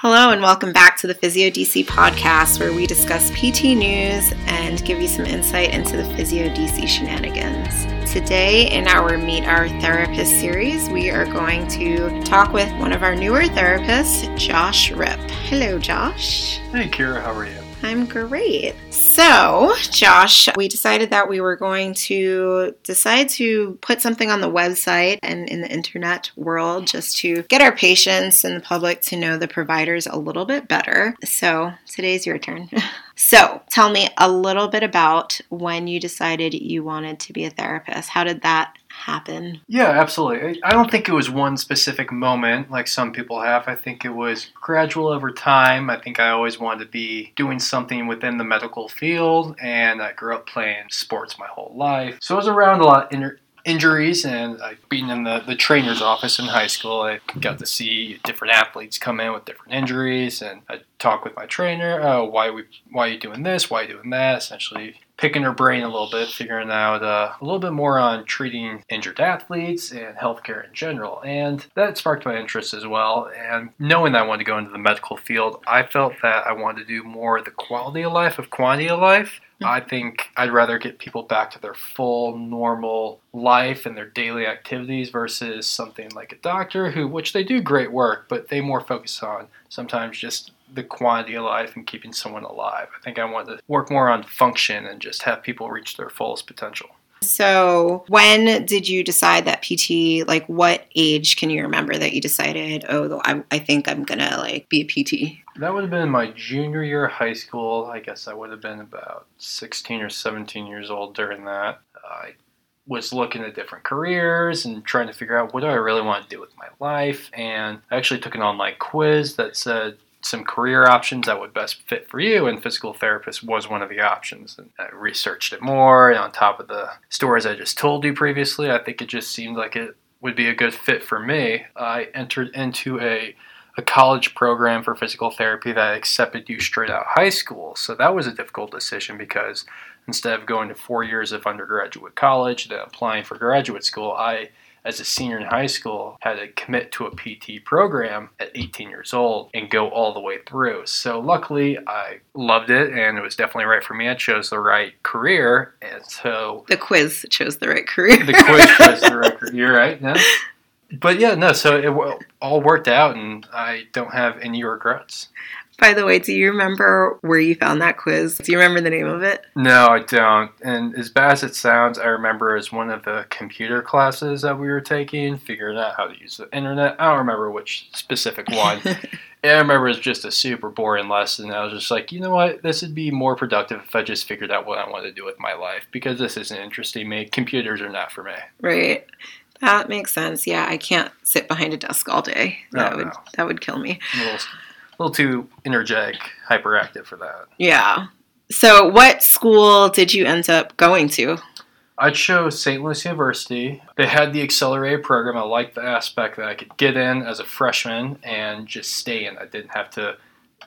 Hello, and welcome back to the Physio DC podcast, where we discuss PT news and give you some insight into the Physio DC shenanigans. Today, in our Meet Our Therapist series, we are going to talk with one of our newer therapists, Josh Ripp. Hello, Josh. Hey, Kira, how are you? I'm great. So, Josh, we decided that we were going to decide to put something on the website and in the internet world just to get our patients and the public to know the providers a little bit better. So, today's your turn. so, tell me a little bit about when you decided you wanted to be a therapist. How did that happen? Yeah, absolutely. I don't think it was one specific moment like some people have. I think it was gradual over time. I think I always wanted to be doing something within the medical field, and I grew up playing sports my whole life. So I was around a lot of inter- injuries, and I, being in the, the trainer's office in high school, I got to see different athletes come in with different injuries, and I talk with my trainer. Oh, why we why are you doing this? Why are you doing that? Essentially picking her brain a little bit, figuring out uh, a little bit more on treating injured athletes and healthcare in general. And that sparked my interest as well. And knowing that I wanted to go into the medical field, I felt that I wanted to do more the quality of life of quantity of life. I think I'd rather get people back to their full normal life and their daily activities versus something like a doctor who which they do great work, but they more focus on sometimes just the quantity of life and keeping someone alive. I think I want to work more on function and just have people reach their fullest potential. So, when did you decide that PT, like what age can you remember that you decided, oh, I, I think I'm going to like be a PT? That would have been my junior year of high school. I guess I would have been about 16 or 17 years old during that. I was looking at different careers and trying to figure out what do I really want to do with my life. And I actually took an online quiz that said some career options that would best fit for you, and physical therapist was one of the options. And I researched it more, and on top of the stories I just told you previously, I think it just seemed like it would be a good fit for me. I entered into a a college program for physical therapy that accepted you straight out of high school. So that was a difficult decision because instead of going to four years of undergraduate college, then applying for graduate school, I as a senior in high school, had to commit to a PT program at 18 years old and go all the way through. So luckily, I loved it and it was definitely right for me. I chose the right career, and so the quiz chose the right career. the quiz chose the right career. You're right. No? But yeah, no. So it all worked out, and I don't have any regrets. By the way, do you remember where you found that quiz? Do you remember the name of it? No, I don't. And as bad as it sounds, I remember as one of the computer classes that we were taking, figuring out how to use the internet. I don't remember which specific one. I remember it was just a super boring lesson. I was just like, you know what? This would be more productive if I just figured out what I want to do with my life because this isn't interesting me. Computers are not for me. Right. That makes sense. Yeah, I can't sit behind a desk all day. Oh, that would no. that would kill me a little too energetic, hyperactive for that. Yeah. So, what school did you end up going to? I chose St. Louis University. They had the accelerated program. I liked the aspect that I could get in as a freshman and just stay in. I didn't have to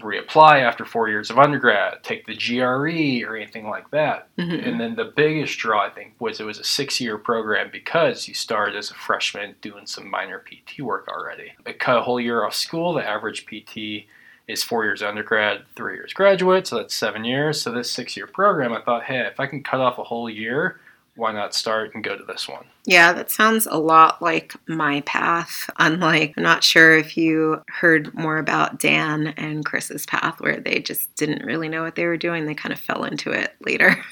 reapply after four years of undergrad, take the GRE or anything like that. Mm-hmm. And then the biggest draw, I think, was it was a six year program because you started as a freshman doing some minor PT work already. It cut a whole year off school. The average PT is four years undergrad, three years graduate, so that's seven years. So this six year program, I thought, hey, if I can cut off a whole year, why not start and go to this one? Yeah, that sounds a lot like my path. Unlike, I'm not sure if you heard more about Dan and Chris's path, where they just didn't really know what they were doing. They kind of fell into it later.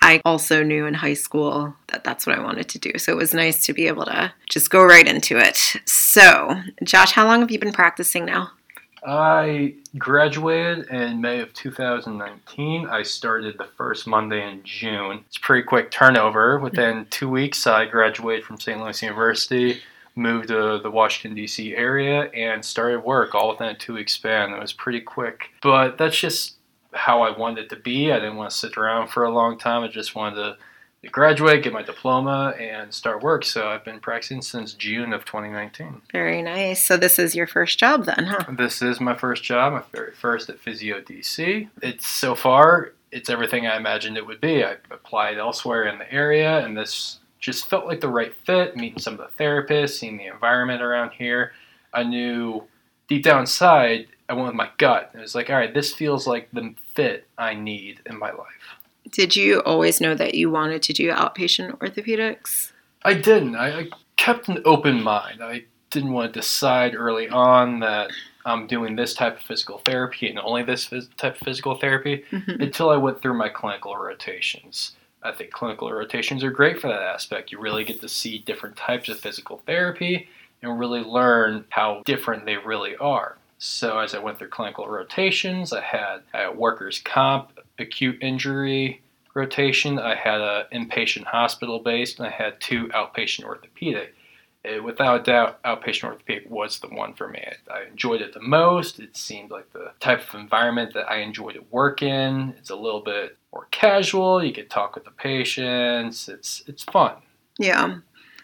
I also knew in high school that that's what I wanted to do. So it was nice to be able to just go right into it. So, Josh, how long have you been practicing now? I graduated in May of 2019. I started the first Monday in June. It's pretty quick turnover. Mm-hmm. Within two weeks, I graduated from St. Louis University, moved to the Washington, D.C. area, and started work all within a two week span. It was pretty quick. But that's just how I wanted it to be. I didn't want to sit around for a long time. I just wanted to graduate, get my diploma, and start work. So I've been practicing since June of 2019. Very nice. So this is your first job then, huh? This is my first job, my very first at Physio DC. It's so far, it's everything I imagined it would be. I applied elsewhere in the area, and this just felt like the right fit. Meeting some of the therapists, seeing the environment around here, I knew deep down inside I went with my gut. It was like, all right, this feels like the fit I need in my life. Did you always know that you wanted to do outpatient orthopedics? I didn't. I, I kept an open mind. I didn't want to decide early on that I'm doing this type of physical therapy and only this phys- type of physical therapy Mhm. until I went through my clinical rotations. I think clinical rotations are great for that aspect. You really get to see different types of physical therapy and really learn how different they really are. So as I went through clinical rotations, I had a workers' comp, acute injury rotation. I had an inpatient hospital based, and I had two outpatient orthopedic. Uh, without a doubt, outpatient orthopedic was the one for me. I, I enjoyed it the most. It seemed like the type of environment that I enjoyed to work in. It's a little bit more casual. You can talk with the patients. It's it's fun. Yeah.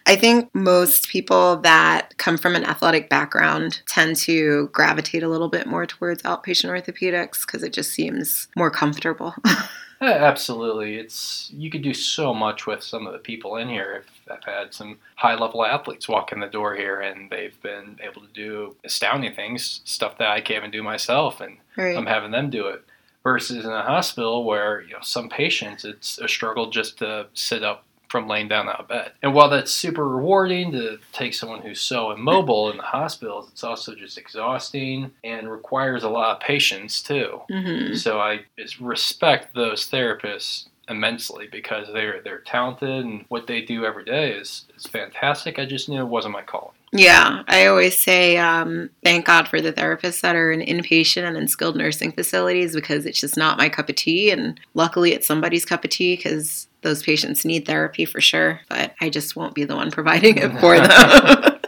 I think most people that come from an athletic background tend to gravitate a little bit more towards outpatient orthopedics because it just seems more comfortable. Yeah, uh, absolutely. It's you could do so much with some of the people in here. I've, I've had some high level athletes walk in the door here, and they've been able to do astounding things, stuff that I can't even do myself, and right. I'm having them do it. Versus in a hospital where you know some patients, it's a struggle just to sit up from laying down out of bed. And while that's super rewarding to take someone who's so immobile in the hospitals, it's also just exhausting and requires a lot of patience too. hmm So I respect those therapists immensely because they're they're talented and what they do every day is is fantastic. I just knew it wasn't my calling. Yeah, I always say um, thank God for the therapists that are in inpatient and in skilled nursing facilities because it's just not my cup of tea. And luckily, it's somebody's cup of tea because those patients need therapy for sure. But I just won't be the one providing it for them.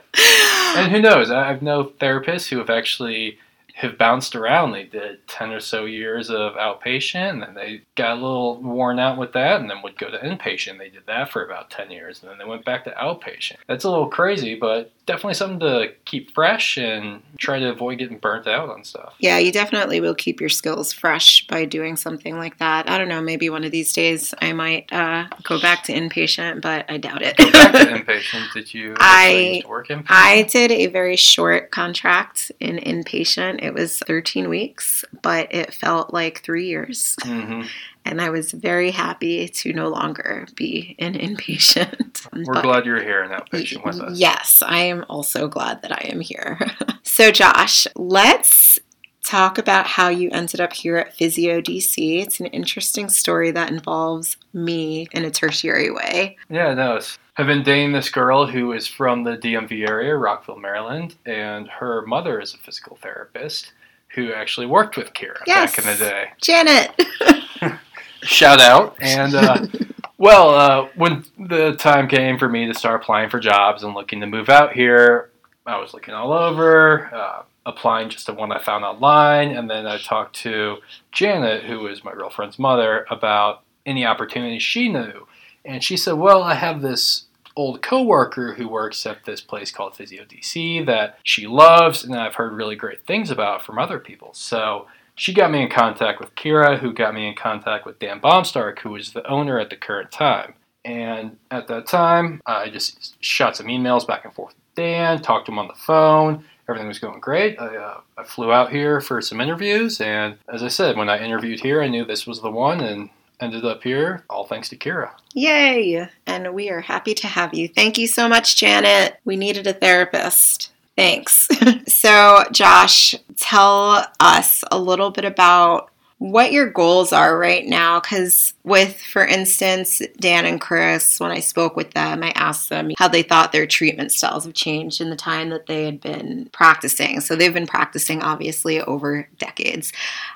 And who knows? I have no therapists who have actually have bounced around. They did ten or so years of outpatient, and then they got a little worn out with that, and then would go to inpatient. They did that for about ten years, and then they went back to outpatient. That's a little crazy, but definitely something to keep fresh and try to avoid getting burnt out on stuff. yeah, you definitely will keep your skills fresh by doing something like that. I don't know, maybe one of these days I might uh, go back to inpatient, but I doubt it. Go back to inpatient. Did you? I- work inpatient? I did a very short contract in inpatient. It was 13 weeks, but it felt like three years. hmm And I was very happy to no longer be an inpatient. We're But- glad you're here in outpatient with us. Yes, I am also glad that I am here. so, Josh, let's talk about how you ended up here at Physio DC. It's an interesting story that involves me in a tertiary way. Yeah, no. It's, I've been dating this girl who is from the DMV area, Rockville, Maryland, and her mother is a physical therapist who actually worked with Kira Yes. back in the day. Janet! Shout out. And, uh, well, uh, when the time came for me to start applying for jobs and looking to move out here, I was looking all over, uh, applying just to one I found online, and then I talked to Janet, who is my girlfriend's mother, about any opportunities she knew. And she said, Well, I have this old coworker who works at this place called Physio DC that she loves, and I've heard really great things about from other people. So she got me in contact with Kira, who got me in contact with Dan Baumstark, who is the owner at the current time. And at that time, I just shot some emails back and forth with Dan, talked to him on the phone. Everything was going great. I, uh, I flew out here for some interviews, and as I said, when I interviewed here, I knew this was the one, and ended up here all thanks to Kira. Yay! And we are happy to have you. Thank you so much, Janet. We needed a therapist. Thanks. so, Josh, tell us a little bit about what your goals are right now. Because, with, for instance, Dan and Chris, when I spoke with them, I asked them how they thought their treatment styles have changed in the time that they had been practicing. So, they've been practicing obviously over decades.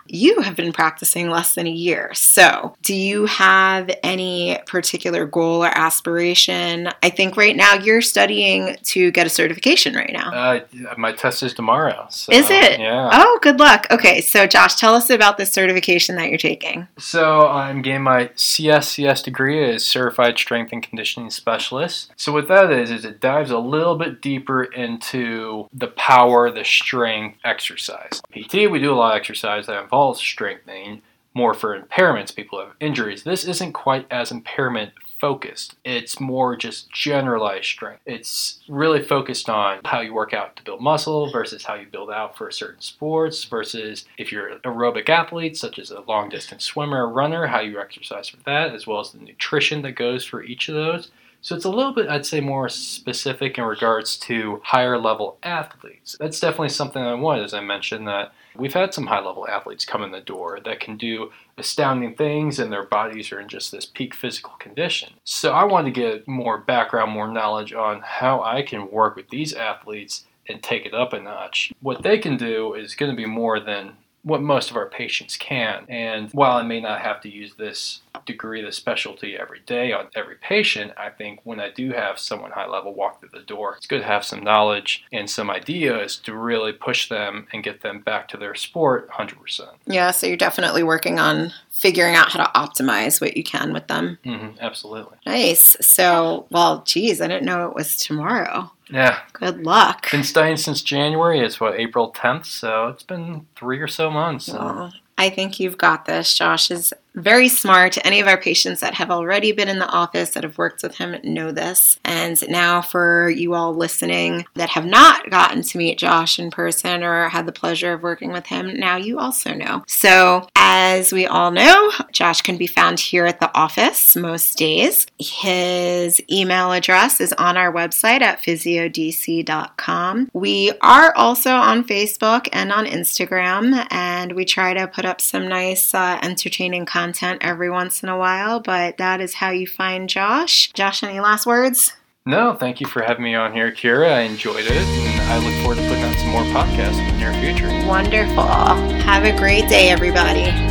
You have been practicing less than a year. So, do you have any particular goal or aspiration? I think right now you're studying to get a certification right now. Uh, my test is tomorrow. So, Is it? Yeah. Oh, good luck. Okay, so Josh, tell us about the certification that you're taking. So I'm getting my CSCS degree as Certified Strength and Conditioning Specialist. So what that is is it dives a little bit deeper into the power, the strength exercise. PT, we do a lot of exercise that involves strengthening, more for impairments, people have injuries. This isn't quite as impairment focused. It's more just generalized strength. It's really focused on how you work out to build muscle versus how you build out for certain sports versus if you're an aerobic athlete, such as a long distance swimmer or runner, how you exercise for that, as well as the nutrition that goes for each of those. So it's a little bit, I'd say, more specific in regards to higher level athletes. That's definitely something I want, as I mentioned, that we've had some high level athletes come in the door that can do astounding things and their bodies are in just this peak physical condition. So I wanted to get more background, more knowledge on how I can work with these athletes and take it up a notch. What they can do is going to be more than what most of our patients can. And while I may not have to use this degree, this specialty every day on every patient, I think when I do have someone high level walk through the door, it's good to have some knowledge and some ideas to really push them and get them back to their sport 100%. Yeah, so you're definitely working on figuring out how to optimize what you can with them. Mm-hmm, absolutely. Nice. So, well, geez, I didn't know it was tomorrow. Yeah. Good luck. Been studying since January. It's what April 10th, so it's been three or so months. Well, I think you've got this. Josh is very smart. Any of our patients that have already been in the office that have worked with him know this. And now, for you all listening that have not gotten to meet Josh in person or had the pleasure of working with him, now you also know. So, as we all know, Josh can be found here at the office most days. His email address is on our website at physiodc.com. We are also on Facebook and on Instagram, and we try to put up some nice, uh, entertaining content content every once in a while, but that is how you find Josh. Josh, any last words? No, thank you for having me on here, Kira. I enjoyed it, and I look forward to putting out some more podcasts in the near future. Wonderful. Have a great day, everybody.